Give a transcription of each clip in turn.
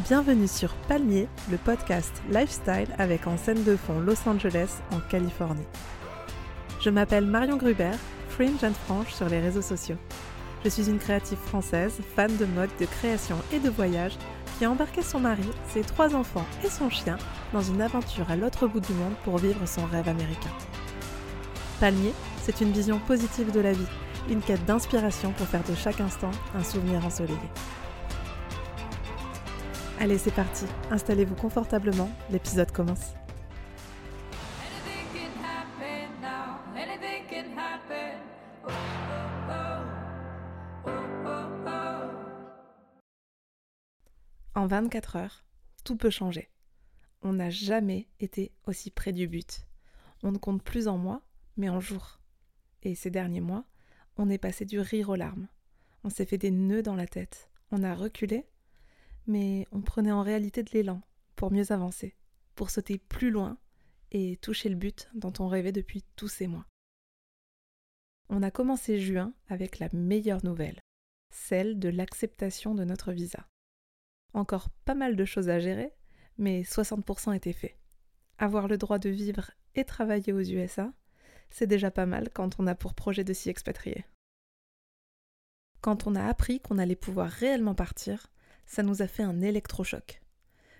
Bienvenue sur Palmier, le podcast lifestyle avec en scène de fond Los Angeles en Californie. Je m'appelle Marion Gruber, fringe and franche sur les réseaux sociaux. Je suis une créative française, fan de mode, de création et de voyage, qui a embarqué son mari, ses trois enfants et son chien dans une aventure à l'autre bout du monde pour vivre son rêve américain. Palmier, c'est une vision positive de la vie, une quête d'inspiration pour faire de chaque instant un souvenir ensoleillé. Allez, c'est parti, installez-vous confortablement, l'épisode commence. En 24 heures, tout peut changer. On n'a jamais été aussi près du but. On ne compte plus en mois, mais en jours. Et ces derniers mois, on est passé du rire aux larmes. On s'est fait des nœuds dans la tête. On a reculé, mais on prenait en réalité de l'élan pour mieux avancer, pour sauter plus loin et toucher le but dont on rêvait depuis tous ces mois. On a commencé juin avec la meilleure nouvelle, celle de l'acceptation de notre visa. Encore pas mal de choses à gérer, mais 60% étaient faits. Avoir le droit de vivre et travailler aux USA, c'est déjà pas mal quand on a pour projet de s'y expatrier. Quand on a appris qu'on allait pouvoir réellement partir, ça nous a fait un électrochoc.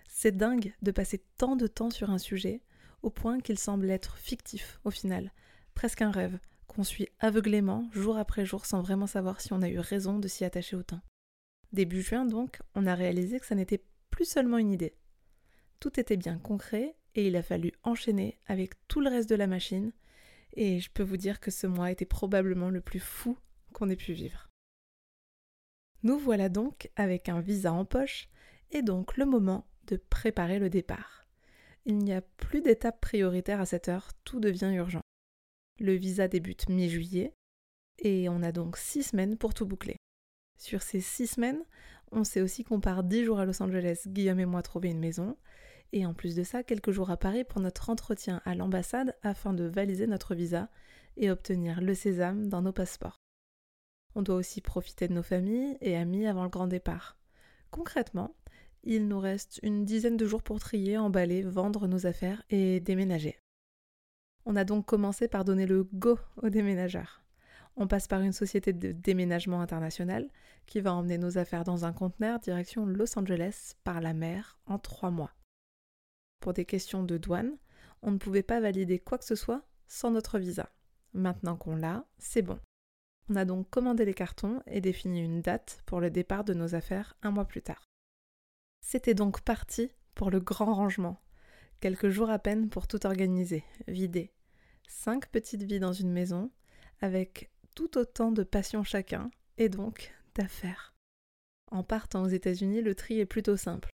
C'est dingue de passer tant de temps sur un sujet au point qu'il semble être fictif au final, presque un rêve qu'on suit aveuglément jour après jour sans vraiment savoir si on a eu raison de s'y attacher autant. Début juin donc, on a réalisé que ça n'était plus seulement une idée. Tout était bien concret et il a fallu enchaîner avec tout le reste de la machine et je peux vous dire que ce mois était probablement le plus fou qu'on ait pu vivre. Nous voilà donc avec un visa en poche et donc le moment de préparer le départ. Il n'y a plus d'étape prioritaire à cette heure, tout devient urgent. Le visa débute mi-juillet et on a donc six semaines pour tout boucler. Sur ces six semaines, on sait aussi qu'on part dix jours à Los Angeles, Guillaume et moi trouver une maison, et en plus de ça, quelques jours à Paris pour notre entretien à l'ambassade afin de valiser notre visa et obtenir le sésame dans nos passeports. On doit aussi profiter de nos familles et amis avant le grand départ. Concrètement, il nous reste une dizaine de jours pour trier, emballer, vendre nos affaires et déménager. On a donc commencé par donner le go aux déménageurs. On passe par une société de déménagement international qui va emmener nos affaires dans un conteneur direction Los Angeles par la mer en trois mois. Pour des questions de douane, on ne pouvait pas valider quoi que ce soit sans notre visa. Maintenant qu'on l'a, c'est bon. On a donc commandé les cartons et défini une date pour le départ de nos affaires un mois plus tard. C'était donc parti pour le grand rangement. Quelques jours à peine pour tout organiser, vider. Cinq petites vies dans une maison, avec tout autant de passion chacun, et donc d'affaires. En partant aux États-Unis, le tri est plutôt simple.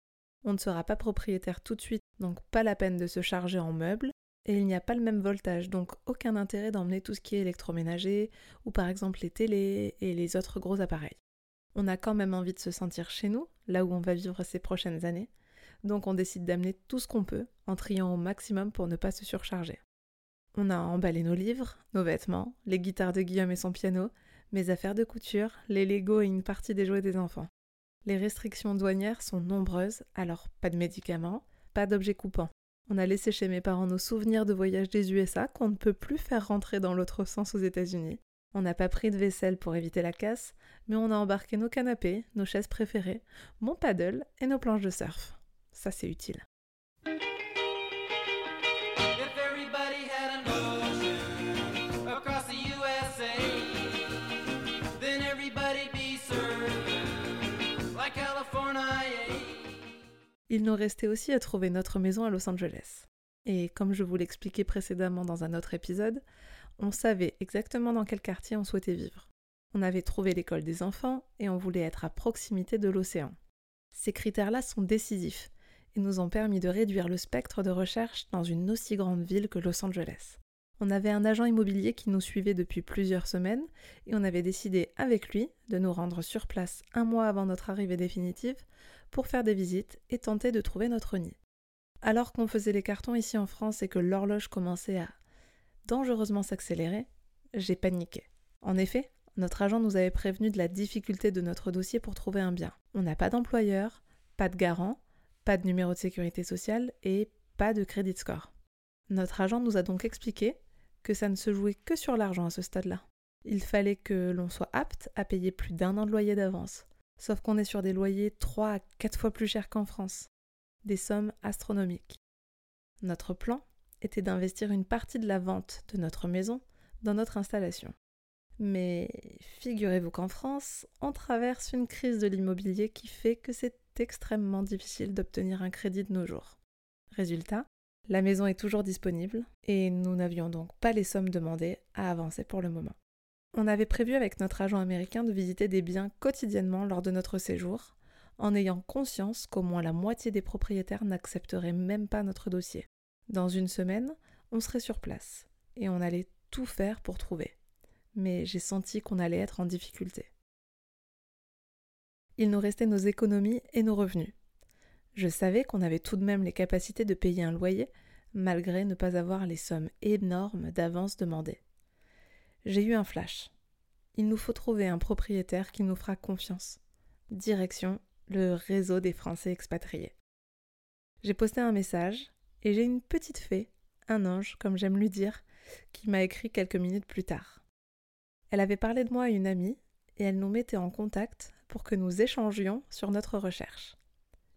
On ne sera pas propriétaire tout de suite, donc pas la peine de se charger en meubles, et il n'y a pas le même voltage, donc aucun intérêt d'emmener tout ce qui est électroménager, ou par exemple les télés et les autres gros appareils. On a quand même envie de se sentir chez nous, là où on va vivre ces prochaines années, donc on décide d'amener tout ce qu'on peut, en triant au maximum pour ne pas se surcharger. On a emballé nos livres, nos vêtements, les guitares de Guillaume et son piano, mes affaires de couture, les Legos et une partie des jouets des enfants. Les restrictions douanières sont nombreuses, alors pas de médicaments, pas d'objets coupants. On a laissé chez mes parents nos souvenirs de voyage des USA qu'on ne peut plus faire rentrer dans l'autre sens aux États-Unis. On n'a pas pris de vaisselle pour éviter la casse, mais on a embarqué nos canapés, nos chaises préférées, mon paddle et nos planches de surf. Ça c'est utile. Il nous restait aussi à trouver notre maison à Los Angeles. Et comme je vous l'expliquais précédemment dans un autre épisode, on savait exactement dans quel quartier on souhaitait vivre. On avait trouvé l'école des enfants et on voulait être à proximité de l'océan. Ces critères-là sont décisifs et nous ont permis de réduire le spectre de recherche dans une aussi grande ville que Los Angeles. On avait un agent immobilier qui nous suivait depuis plusieurs semaines et on avait décidé avec lui de nous rendre sur place un mois avant notre arrivée définitive pour faire des visites et tenter de trouver notre nid. Alors qu'on faisait les cartons ici en France et que l'horloge commençait à dangereusement s'accélérer, j'ai paniqué. En effet, notre agent nous avait prévenu de la difficulté de notre dossier pour trouver un bien. On n'a pas d'employeur, Pas de garant, pas de numéro de sécurité sociale et pas de crédit score. Notre agent nous a donc expliqué que ça ne se jouait que sur l'argent à ce stade-là. Il fallait que l'on soit apte à payer plus d'un an de loyer d'avance. Sauf qu'on est sur des loyers 3 à 4 fois plus chers qu'en France. Des sommes astronomiques. Notre plan était d'investir une partie de la vente de notre maison dans notre installation. Mais figurez-vous qu'en France, on traverse une crise de l'immobilier qui fait que c'est extrêmement difficile d'obtenir un crédit de nos jours. Résultat, la maison est toujours disponible et nous n'avions donc pas les sommes demandées à avancer pour le moment. On avait prévu avec notre agent américain de visiter des biens quotidiennement lors de notre séjour, en ayant conscience qu'au moins la moitié des propriétaires n'accepteraient même pas notre dossier. Dans une semaine, on serait sur place et on allait tout faire pour trouver. Mais j'ai senti qu'on allait être en difficulté. Il nous restait nos économies et nos revenus. Je savais qu'on avait tout de même les capacités de payer un loyer, malgré ne pas avoir les sommes énormes d'avance demandées. J'ai eu un flash. Il nous faut trouver un propriétaire qui nous fera confiance. Direction le réseau des Français expatriés. J'ai posté un message et j'ai une petite fée, un ange, comme j'aime lui dire, qui m'a écrit quelques minutes plus tard. Elle avait parlé de moi à une amie et elle nous mettait en contact pour que nous échangions sur notre recherche.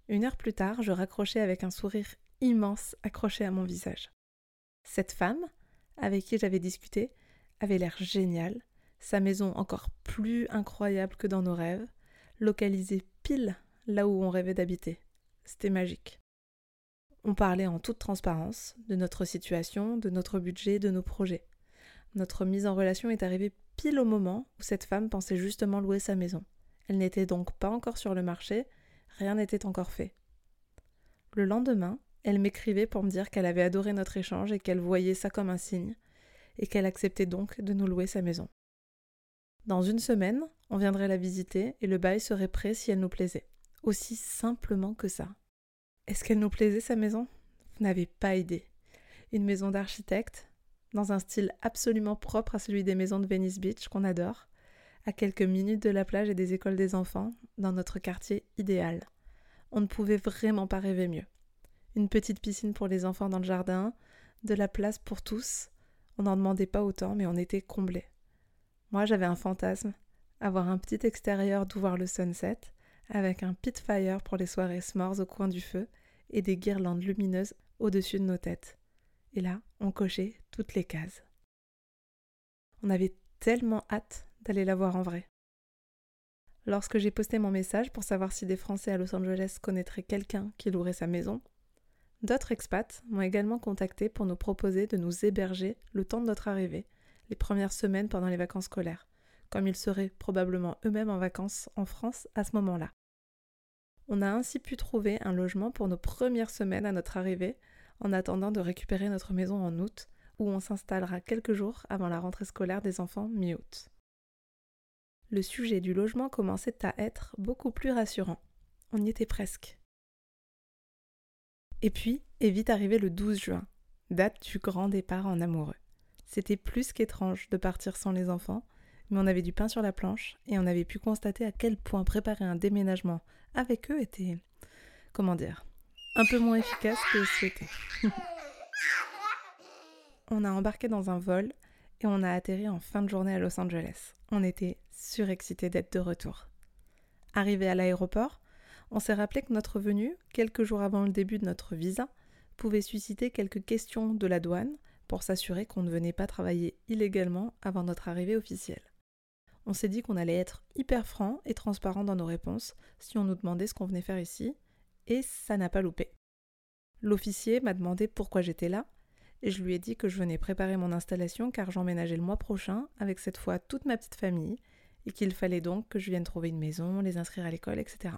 Une heure plus tard, je raccrochais avec un sourire immense accroché à mon visage. Cette femme, avec qui j'avais discuté, avait l'air géniale, sa maison encore plus incroyable que dans nos rêves, localisée pile là où on rêvait d'habiter. C'était magique. On parlait en toute transparence de notre situation, de notre budget, de nos projets. Notre mise en relation est arrivée pile au moment où cette femme pensait justement louer sa maison. Elle n'était donc pas encore sur le marché, rien n'était encore fait. Le lendemain, elle m'écrivait pour me dire qu'elle avait adoré notre échange et qu'elle voyait ça comme un signe, et qu'elle acceptait donc de nous louer sa maison. Dans une semaine, on viendrait la visiter et le bail serait prêt si elle nous plaisait. Aussi simplement que ça. Est-ce qu'elle nous plaisait sa maison? Vous n'avez pas idée. Une maison d'architecte, dans un style absolument propre à celui des maisons de Venice Beach qu'on adore, à quelques minutes de la plage et des écoles des enfants, dans notre quartier idéal. On ne pouvait vraiment pas rêver mieux. Une petite piscine pour les enfants dans le jardin, de la place pour tous. On n'en demandait pas autant, mais on était comblés. Moi, j'avais un fantasme, avoir un petit extérieur d'où voir le sunset, avec un pit fire pour les soirées s'mores au coin du feu et des guirlandes lumineuses au-dessus de nos têtes. Et là, on cochait toutes les cases. On avait tellement hâte d'aller la voir en vrai. Lorsque j'ai posté mon message pour savoir si des Français à Los Angeles connaîtraient quelqu'un qui louerait sa maison, d'autres expats m'ont également contacté pour nous proposer de nous héberger le temps de notre arrivée, les premières semaines pendant les vacances scolaires, comme ils seraient probablement eux-mêmes en vacances en France à ce moment-là. On a ainsi pu trouver un logement pour nos premières semaines à notre arrivée, en attendant de récupérer notre maison en août, où on s'installera quelques jours avant la rentrée scolaire des enfants mi-août. Le sujet du logement commençait à être beaucoup plus rassurant. On y était presque. Et puis est vite arrivé le 12 juin, date du grand départ en amoureux. C'était plus qu'étrange de partir sans les enfants, mais on avait du pain sur la planche et on avait pu constater à quel point préparer un déménagement avec eux était, comment dire, un peu moins efficace que souhaité. on a embarqué dans un vol et on a atterri en fin de journée à Los Angeles. On était surexcités d'être de retour. Arrivé à l'aéroport, on s'est rappelé que notre venue, quelques jours avant le début de notre visa, pouvait susciter quelques questions de la douane pour s'assurer qu'on ne venait pas travailler illégalement avant notre arrivée officielle on s'est dit qu'on allait être hyper franc et transparent dans nos réponses si on nous demandait ce qu'on venait faire ici, et ça n'a pas loupé. L'officier m'a demandé pourquoi j'étais là, et je lui ai dit que je venais préparer mon installation car j'emménageais le mois prochain avec cette fois toute ma petite famille, et qu'il fallait donc que je vienne trouver une maison, les inscrire à l'école, etc.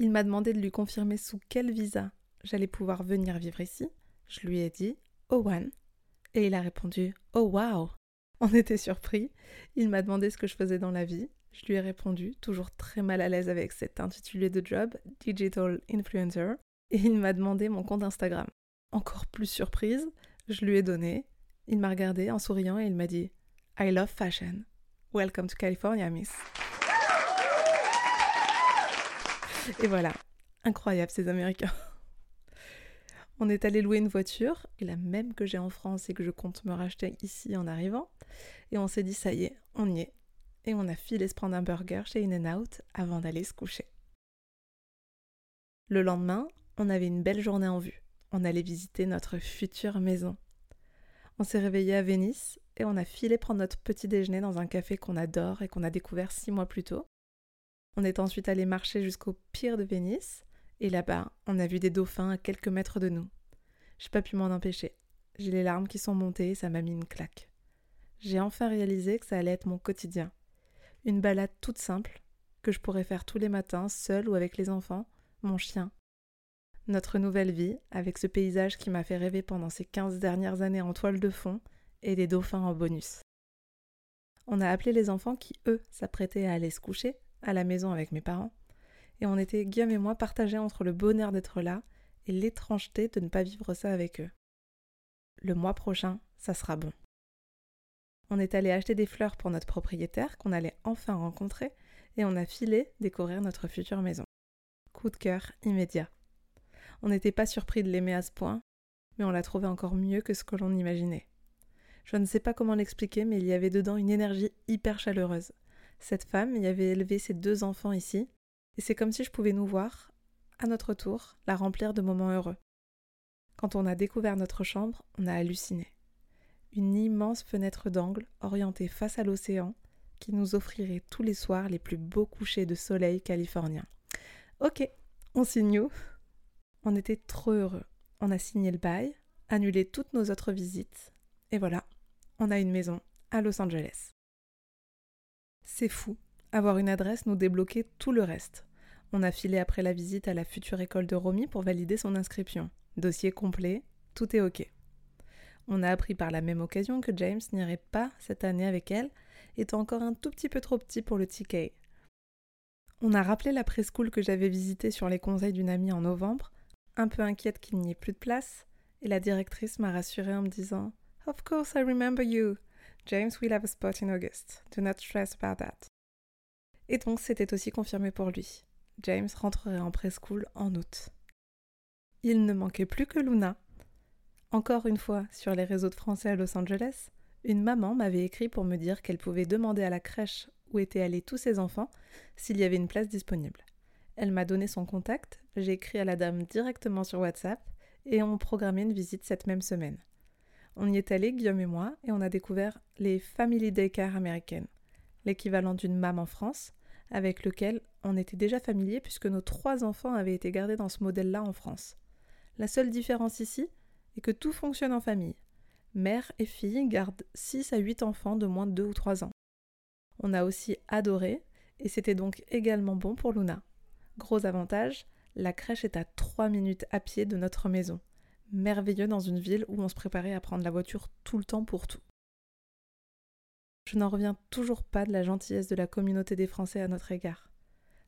Il m'a demandé de lui confirmer sous quel visa j'allais pouvoir venir vivre ici. Je lui ai dit O1, et il a répondu Oh wow on était surpris. Il m'a demandé ce que je faisais dans la vie. Je lui ai répondu, toujours très mal à l'aise avec cet intitulé de job, Digital Influencer. Et il m'a demandé mon compte Instagram. Encore plus surprise, je lui ai donné. Il m'a regardé en souriant et il m'a dit I love fashion. Welcome to California, Miss. Et voilà, Incroyable ces Américains. On est allé louer une voiture, la même que j'ai en France et que je compte me racheter ici en arrivant. Et on s'est dit, ça y est, on y est. Et on a filé se prendre un burger chez In-N-Out avant d'aller se coucher. Le lendemain, on avait une belle journée en vue. On allait visiter notre future maison. On s'est réveillé à Venise et on a filé prendre notre petit déjeuner dans un café qu'on adore et qu'on a découvert six mois plus tôt. On est ensuite allé marcher jusqu'au pire de Venise et là-bas, on a vu des dauphins à quelques mètres de nous. J'ai pas pu m'en empêcher. J'ai les larmes qui sont montées et ça m'a mis une claque. J'ai enfin réalisé que ça allait être mon quotidien. Une balade toute simple, que je pourrais faire tous les matins, seule ou avec les enfants, mon chien. Notre nouvelle vie, avec ce paysage qui m'a fait rêver pendant ces quinze dernières années en toile de fond, et des dauphins en bonus. On a appelé les enfants qui, eux, s'apprêtaient à aller se coucher, à la maison avec mes parents, et on était, Guillaume et moi, partagés entre le bonheur d'être là et l'étrangeté de ne pas vivre ça avec eux. Le mois prochain, ça sera bon. On est allé acheter des fleurs pour notre propriétaire qu'on allait enfin rencontrer et on a filé découvrir notre future maison. Coup de cœur immédiat. On n'était pas surpris de l'aimer à ce point, mais on l'a trouvé encore mieux que ce que l'on imaginait. Je ne sais pas comment l'expliquer, mais il y avait dedans une énergie hyper chaleureuse. Cette femme y avait élevé ses deux enfants ici, et c'est comme si je pouvais nous voir, à notre tour, la remplir de moments heureux. Quand on a découvert notre chambre, on a halluciné. Une immense fenêtre d'angle orientée face à l'océan qui nous offrirait tous les soirs les plus beaux couchers de soleil californiens. Ok, on signe où? On était trop heureux. On a signé le bail, annulé toutes nos autres visites, et voilà, on a une maison à Los Angeles. C'est fou, avoir une adresse nous débloquait tout le reste. On a filé après la visite à la future école de Romy pour valider son inscription. Dossier complet, tout est OK. On a appris par la même occasion que James n'irait pas cette année avec elle, étant encore un tout petit peu trop petit pour le TK. On a rappelé la preschool que j'avais visitée sur les conseils d'une amie en novembre, un peu inquiète qu'il n'y ait plus de place, et la directrice m'a rassurée en me disant Of course I remember you. James will have a spot in August. Do not stress about that. Et donc c'était aussi confirmé pour lui. James rentrerait en preschool en août. Il ne manquait plus que Luna. Encore une fois, sur les réseaux de français à Los Angeles, une maman m'avait écrit pour me dire qu'elle pouvait demander à la crèche où étaient allés tous ses enfants s'il y avait une place disponible. Elle m'a donné son contact, j'ai écrit à la dame directement sur WhatsApp et on programmé une visite cette même semaine. On y est allé, Guillaume et moi, et on a découvert les Family Daycare américaines, l'équivalent d'une MAM en France, avec lequel on était déjà familier puisque nos trois enfants avaient été gardés dans ce modèle-là en France. La seule différence ici est que tout fonctionne en famille. Mère et fille gardent 6 à 8 enfants de moins de 2 ou 3 ans. On a aussi adoré, et c'était donc également bon pour Luna. Gros avantage, la crèche est à 3 minutes à pied de notre maison. Merveilleux dans une ville où on se préparait à prendre la voiture tout le temps pour tout. Je n'en reviens toujours pas de la gentillesse de la communauté des Français à notre égard.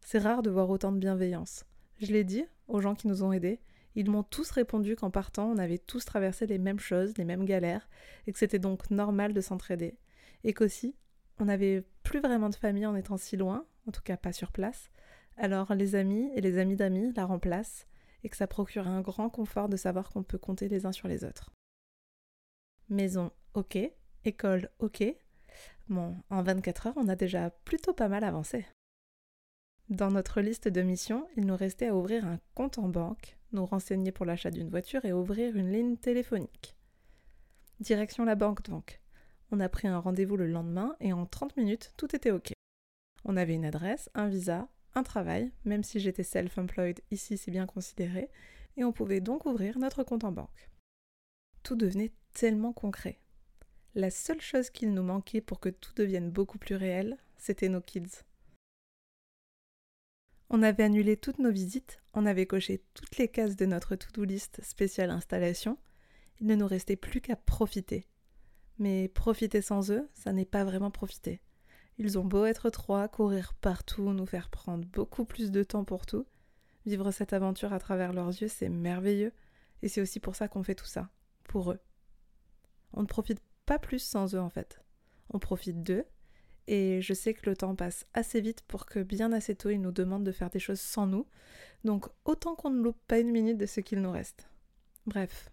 C'est rare de voir autant de bienveillance. Je l'ai dit aux gens qui nous ont aidés, ils m'ont tous répondu qu'en partant, on avait tous traversé les mêmes choses, les mêmes galères, et que c'était donc normal de s'entraider. Et qu'aussi, on n'avait plus vraiment de famille en étant si loin, en tout cas pas sur place. Alors les amis et les amis d'amis la remplacent, et que ça procure un grand confort de savoir qu'on peut compter les uns sur les autres. Maison, ok. École, ok. Bon, en 24 heures, on a déjà plutôt pas mal avancé. Dans notre liste de missions, il nous restait à ouvrir un compte en banque, nous renseigner pour l'achat d'une voiture et ouvrir une ligne téléphonique. Direction la banque donc. On a pris un rendez-vous le lendemain et en 30 minutes, tout était OK. On avait une adresse, un visa, un travail, même si j'étais self-employed, ici c'est bien considéré, et on pouvait donc ouvrir notre compte en banque. Tout devenait tellement concret. La seule chose qu'il nous manquait pour que tout devienne beaucoup plus réel, c'était nos kids. On avait annulé toutes nos visites, on avait coché toutes les cases de notre to-do list spéciale installation, il ne nous restait plus qu'à profiter. Mais profiter sans eux, ça n'est pas vraiment profiter. Ils ont beau être trois, courir partout, nous faire prendre beaucoup plus de temps pour tout. Vivre cette aventure à travers leurs yeux, c'est merveilleux, et c'est aussi pour ça qu'on fait tout ça, pour eux. On ne profite pas plus sans eux en fait. On profite d'eux et je sais que le temps passe assez vite pour que bien assez tôt ils nous demandent de faire des choses sans nous, donc autant qu'on ne loupe pas une minute de ce qu'il nous reste. Bref,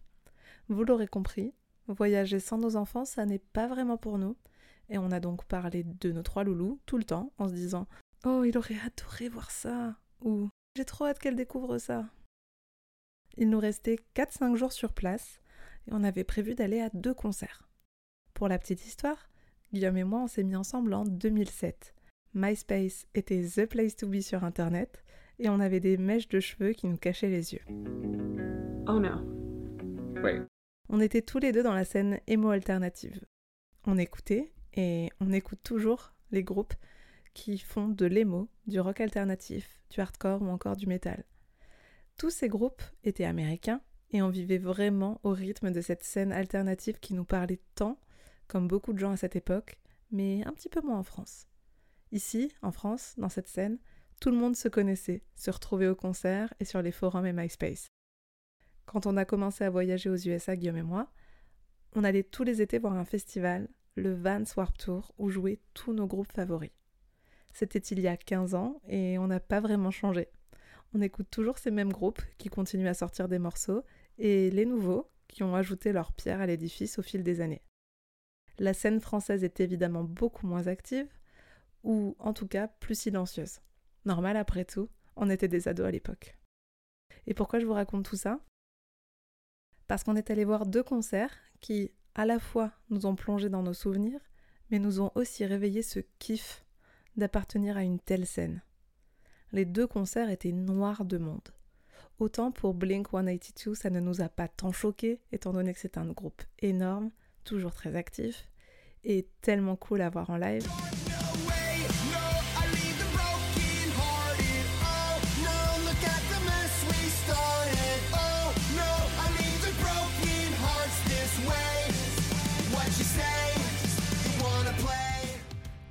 vous l'aurez compris, voyager sans nos enfants, ça n'est pas vraiment pour nous, et on a donc parlé de nos trois loulous tout le temps en se disant Oh, il aurait adoré voir ça ou J'ai trop hâte qu'elle découvre ça. Il nous restait 4-5 jours sur place et on avait prévu d'aller à deux concerts. Pour la petite histoire, Guillaume et moi on s'est mis ensemble en 2007. MySpace était the place to be sur internet et on avait des mèches de cheveux qui nous cachaient les yeux. Oh no. Wait. On était tous les deux dans la scène emo alternative. On écoutait et on écoute toujours les groupes qui font de l'emo, du rock alternatif, du hardcore ou encore du métal. Tous ces groupes étaient américains et on vivait vraiment au rythme de cette scène alternative qui nous parlait tant, comme beaucoup de gens à cette époque, mais un petit peu moins en France. Ici, en France, dans cette scène, tout le monde se connaissait, se retrouvait au concert et sur les forums et MySpace. Quand on a commencé à voyager aux USA, Guillaume et moi, on allait tous les étés voir un festival, le Vans Warp Tour, où jouaient tous nos groupes favoris. C'était il y a 15 ans et on n'a pas vraiment changé. On écoute toujours ces mêmes groupes qui continuent à sortir des morceaux et les nouveaux qui ont ajouté leur pierre à l'édifice au fil des années. La scène française est évidemment beaucoup moins active, ou en tout cas plus silencieuse. Normal après tout, on était des ados à l'époque. Et pourquoi je vous raconte tout ça? Parce qu'on est allé voir deux concerts qui, à la fois, nous ont plongé dans nos souvenirs, mais nous ont aussi réveillé ce kiff d'appartenir à une telle scène. Les deux concerts étaient noirs de monde. Autant pour Blink 182, ça ne nous a pas tant choqué, étant donné que c'est un groupe énorme, toujours très actif, et tellement cool à voir en live.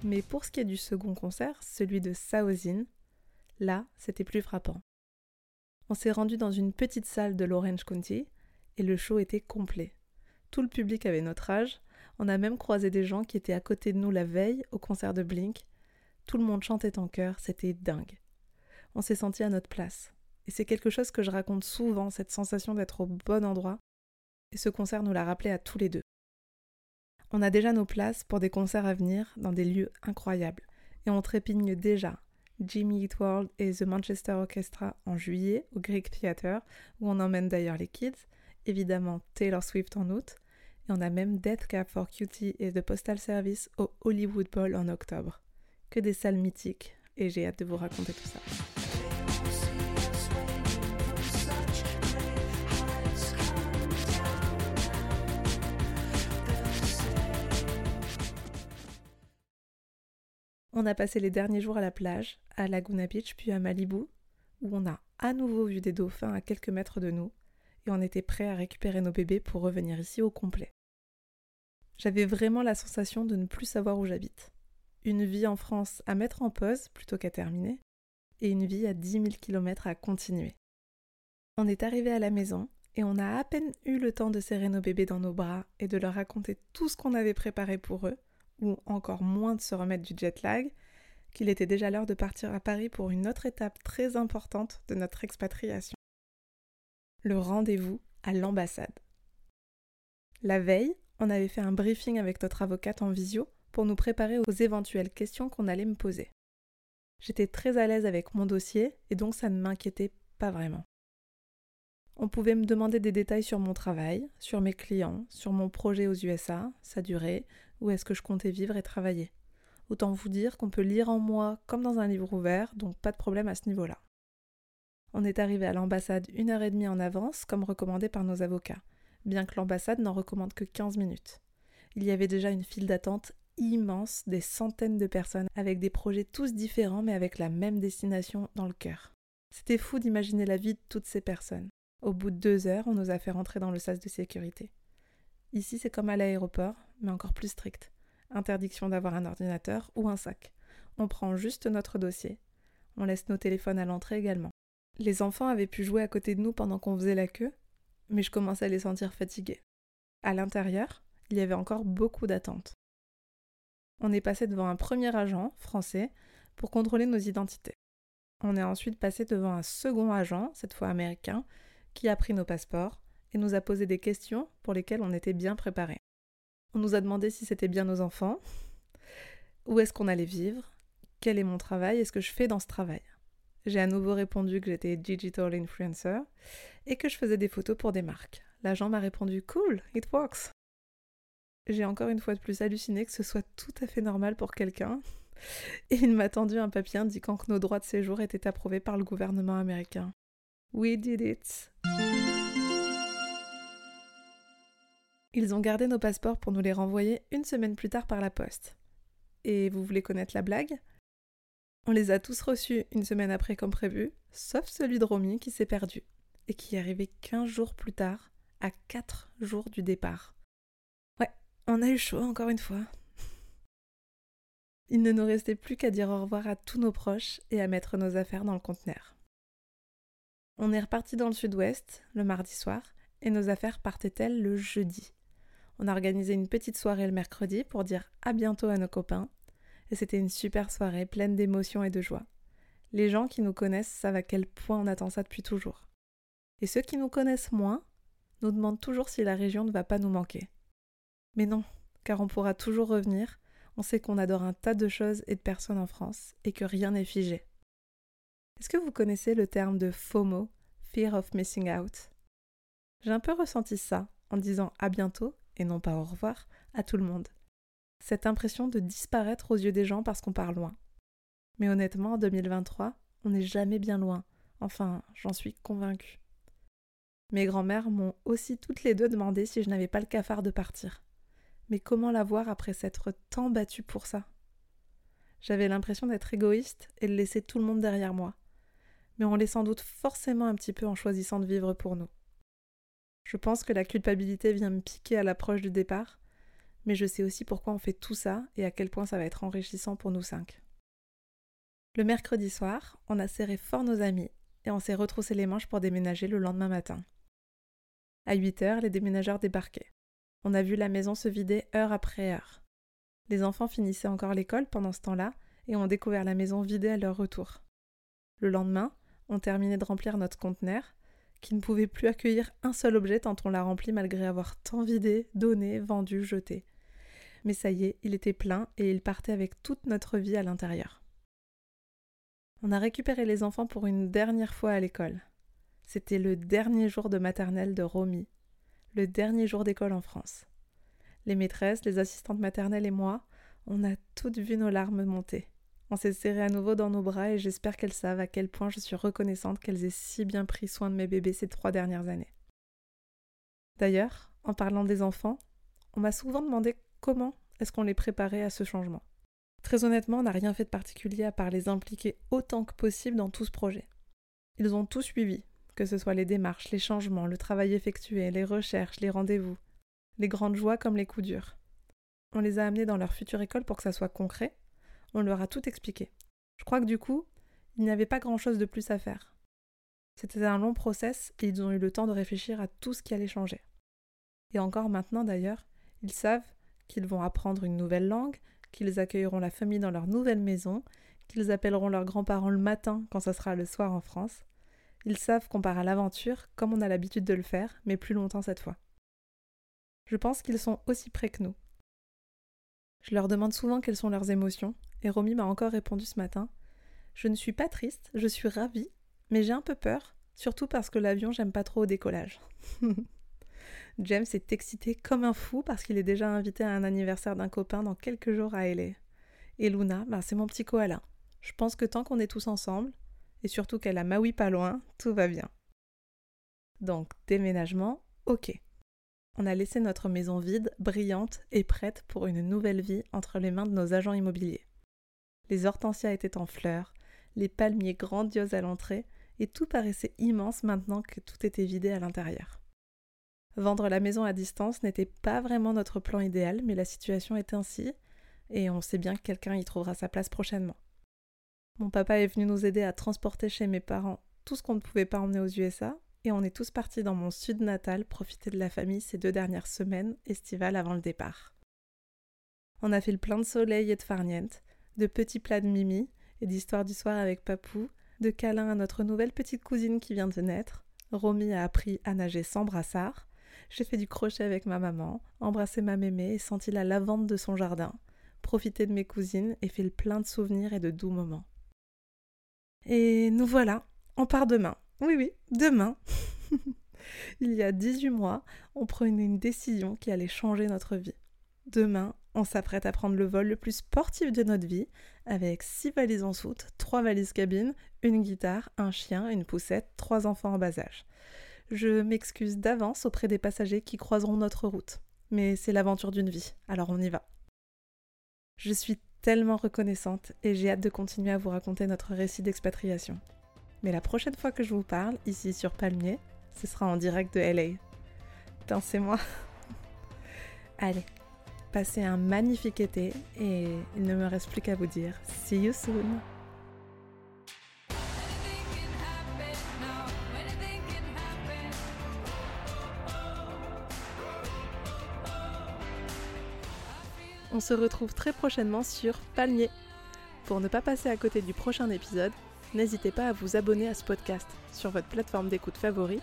Mais pour ce qui est du second concert, celui de Saozin, là, c'était plus frappant. On s'est rendu dans une petite salle de l'Orange County et le show était complet. Tout le public avait notre âge, on a même croisé des gens qui étaient à côté de nous la veille au concert de Blink. Tout le monde chantait en chœur, c'était dingue. On s'est senti à notre place. Et c'est quelque chose que je raconte souvent, cette sensation d'être au bon endroit. Et ce concert nous l'a rappelé à tous les deux. On a déjà nos places pour des concerts à venir dans des lieux incroyables. Et on trépigne déjà Jimmy Eat World et The Manchester Orchestra en juillet au Greek Theatre, où on emmène d'ailleurs les kids, évidemment Taylor Swift en août, et on a même Death Cab for Cutie et The Postal Service au Hollywood Bowl en octobre. Que des salles mythiques, et j'ai hâte de vous raconter tout ça. On a passé les derniers jours à la plage, à Laguna Beach puis à Malibu, où on a à nouveau vu des dauphins à quelques mètres de nous, et on était prêt à récupérer nos bébés pour revenir ici au complet. J'avais vraiment la sensation de ne plus savoir où j'habite. Une vie en France à mettre en pause plutôt qu'à terminer, et une vie à 10 000 km à continuer. On est arrivé à la maison et on a à peine eu le temps de serrer nos bébés dans nos bras et de leur raconter tout ce qu'on avait préparé pour eux ou encore moins de se remettre du jet lag, qu'il était déjà l'heure de partir à Paris pour une autre étape très importante de notre expatriation. Le rendez-vous à l'ambassade. La veille, on avait fait un briefing avec notre avocate en visio pour nous préparer aux éventuelles questions qu'on allait me poser. J'étais très à l'aise avec mon dossier et donc ça ne m'inquiétait pas vraiment. On pouvait me demander des détails sur mon travail, sur mes clients, sur mon projet aux USA, sa durée, où est-ce que je comptais vivre et travailler. Autant vous dire qu'on peut lire en moi comme dans un livre ouvert, donc pas de problème à ce niveau-là. On est arrivé à l'ambassade une heure et demie en avance, comme recommandé par nos avocats, bien que l'ambassade n'en recommande que 15 minutes. Il y avait déjà une file d'attente immense, des centaines de personnes, avec des projets tous différents mais avec la même destination dans le cœur. C'était fou d'imaginer la vie de toutes ces personnes. Au bout de deux heures, on nous a fait rentrer dans le sas de sécurité. Ici, c'est comme à l'aéroport, mais encore plus strict. Interdiction d'avoir un ordinateur ou un sac. On prend juste notre dossier. On laisse nos téléphones à l'entrée également. Les enfants avaient pu jouer à côté de nous pendant qu'on faisait la queue, mais je commençais à les sentir fatigués. À l'intérieur, il y avait encore beaucoup d'attentes. On est passé devant un premier agent français pour contrôler nos identités. On est ensuite passé devant un second agent, cette fois américain, qui a pris nos passeports et nous a posé des questions pour lesquelles on était bien préparés. On nous a demandé si c'était bien nos enfants, où est-ce qu'on allait vivre, quel est mon travail et ce que je fais dans ce travail. J'ai à nouveau répondu que j'étais digital influencer et que je faisais des photos pour des marques. L'agent m'a répondu Cool, it works. J'ai encore une fois de plus halluciné que ce soit tout à fait normal pour quelqu'un. Et il m'a tendu un papier indiquant que nos droits de séjour étaient approuvés par le gouvernement américain. We did it. Ils ont gardé nos passeports pour nous les renvoyer une semaine plus tard par la poste. Et vous voulez connaître la blague? On les a tous reçus une semaine après comme prévu, sauf celui de Romy qui s'est perdu et qui est arrivé 15 jours plus tard, à 4 jours du départ. Ouais, on a eu chaud encore une fois. Il ne nous restait plus qu'à dire au revoir à tous nos proches et à mettre nos affaires dans le conteneur. On est reparti dans le sud-ouest le mardi soir et nos affaires partaient-elles le jeudi? On a organisé une petite soirée le mercredi pour dire à bientôt à nos copains et c'était une super soirée pleine d'émotions et de joie. Les gens qui nous connaissent savent à quel point on attend ça depuis toujours. Et ceux qui nous connaissent moins nous demandent toujours si la région ne va pas nous manquer. Mais non, car on pourra toujours revenir, on sait qu'on adore un tas de choses et de personnes en France et que rien n'est figé. Est-ce que vous connaissez le terme de FOMO, Fear of Missing Out? J'ai un peu ressenti ça en disant à bientôt, et non pas au revoir, à tout le monde. Cette impression de disparaître aux yeux des gens parce qu'on part loin. Mais honnêtement, en 2023, on n'est jamais bien loin. Enfin, j'en suis convaincue. Mes grands-mères m'ont aussi toutes les deux demandé si je n'avais pas le cafard de partir. Mais comment la voir après s'être tant battue pour ça? J'avais l'impression d'être égoïste et de laisser tout le monde derrière moi mais on l'est sans doute forcément un petit peu en choisissant de vivre pour nous. Je pense que la culpabilité vient me piquer à l'approche du départ, mais je sais aussi pourquoi on fait tout ça et à quel point ça va être enrichissant pour nous cinq. Le mercredi soir, on a serré fort nos amis et on s'est retroussé les manches pour déménager le lendemain matin. À 8 heures, les déménageurs débarquaient. On a vu la maison se vider heure après heure. Les enfants finissaient encore l'école pendant ce temps-là et ont découvert la maison vidée à leur retour. Le lendemain, on terminait de remplir notre conteneur, qui ne pouvait plus accueillir un seul objet tant on l'a rempli malgré avoir tant vidé, donné, vendu, jeté. Mais ça y est, il était plein et il partait avec toute notre vie à l'intérieur. On a récupéré les enfants pour une dernière fois à l'école. C'était le dernier jour de maternelle de Romy, le dernier jour d'école en France. Les maîtresses, les assistantes maternelles et moi, on a toutes vu nos larmes monter. On s'est serré à nouveau dans nos bras et j'espère qu'elles savent à quel point je suis reconnaissante qu'elles aient si bien pris soin de mes bébés ces trois dernières années. D'ailleurs, en parlant des enfants, on m'a souvent demandé comment est-ce qu'on les préparait à ce changement. Très honnêtement, on n'a rien fait de particulier à part les impliquer autant que possible dans tout ce projet. Ils ont tout suivi, que ce soit les démarches, les changements, le travail effectué, les recherches, les rendez-vous, les grandes joies comme les coups durs. On les a amenés dans leur future école pour que ça soit concret, on leur a tout expliqué. Je crois que du coup, il n'y avait pas grand-chose de plus à faire. C'était un long process et ils ont eu le temps de réfléchir à tout ce qui allait changer. Et encore maintenant d'ailleurs, ils savent qu'ils vont apprendre une nouvelle langue, qu'ils accueilleront la famille dans leur nouvelle maison, qu'ils appelleront leurs grands-parents le matin quand ça sera le soir en France. Ils savent qu'on part à l'aventure comme on a l'habitude de le faire, mais plus longtemps cette fois. Je pense qu'ils sont aussi près que nous. Je leur demande souvent quelles sont leurs émotions, et Romy m'a encore répondu ce matin. Je ne suis pas triste, je suis ravie, mais j'ai un peu peur, surtout parce que l'avion, j'aime pas trop au décollage. James est excité comme un fou parce qu'il est déjà invité à un anniversaire d'un copain dans quelques jours à LA. Et Luna, bah, c'est mon petit koala. Je pense que tant qu'on est tous ensemble, et surtout qu'elle a Maui pas loin, tout va bien. Donc, déménagement, ok. On a laissé notre maison vide, brillante et prête pour une nouvelle vie entre les mains de nos agents immobiliers. Les hortensias étaient en fleurs, les palmiers grandioses à l'entrée, et tout paraissait immense maintenant que tout était vidé à l'intérieur. Vendre la maison à distance n'était pas vraiment notre plan idéal, mais la situation est ainsi, et on sait bien que quelqu'un y trouvera sa place prochainement. Mon papa est venu nous aider à transporter chez mes parents tout ce qu'on ne pouvait pas emmener aux USA, et on est tous partis dans mon sud natal profiter de la famille ces deux dernières semaines estivales avant le départ. On a fait le plein de soleil et de farniente, de petits plats de mimi et d'histoires du soir avec Papou, de câlins à notre nouvelle petite cousine qui vient de naître. Romy a appris à nager sans brassard. J'ai fait du crochet avec ma maman, embrassé ma mémé et senti la lavande de son jardin, profité de mes cousines et fait le plein de souvenirs et de doux moments. Et nous voilà, on part demain. Oui, oui, demain. Il y a 18 mois, on prenait une décision qui allait changer notre vie. Demain, on s'apprête à prendre le vol le plus sportif de notre vie, avec 6 valises en soute, 3 valises cabine, une guitare, un chien, une poussette, 3 enfants en bas âge. Je m'excuse d'avance auprès des passagers qui croiseront notre route. Mais c'est l'aventure d'une vie, alors on y va. Je suis tellement reconnaissante et j'ai hâte de continuer à vous raconter notre récit d'expatriation. Mais la prochaine fois que je vous parle, ici sur Palmier, ce sera en direct de LA. Dansez-moi. Allez, passez un magnifique été et il ne me reste plus qu'à vous dire see you soon. On se retrouve très prochainement sur Palmier. Pour ne pas passer à côté du prochain épisode, n'hésitez pas à vous abonner à ce podcast sur votre plateforme d'écoute favorite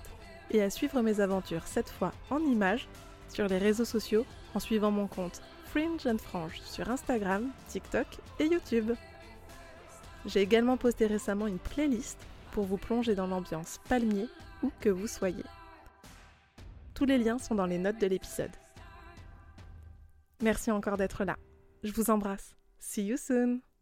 et à suivre mes aventures cette fois en images sur les réseaux sociaux en suivant mon compte Fringe and Frange sur Instagram, TikTok et YouTube. J'ai également posté récemment une playlist pour vous plonger dans l'ambiance palmier où que vous soyez. Tous les liens sont dans les notes de l'épisode. Merci encore d'être là. Je vous embrasse. See you soon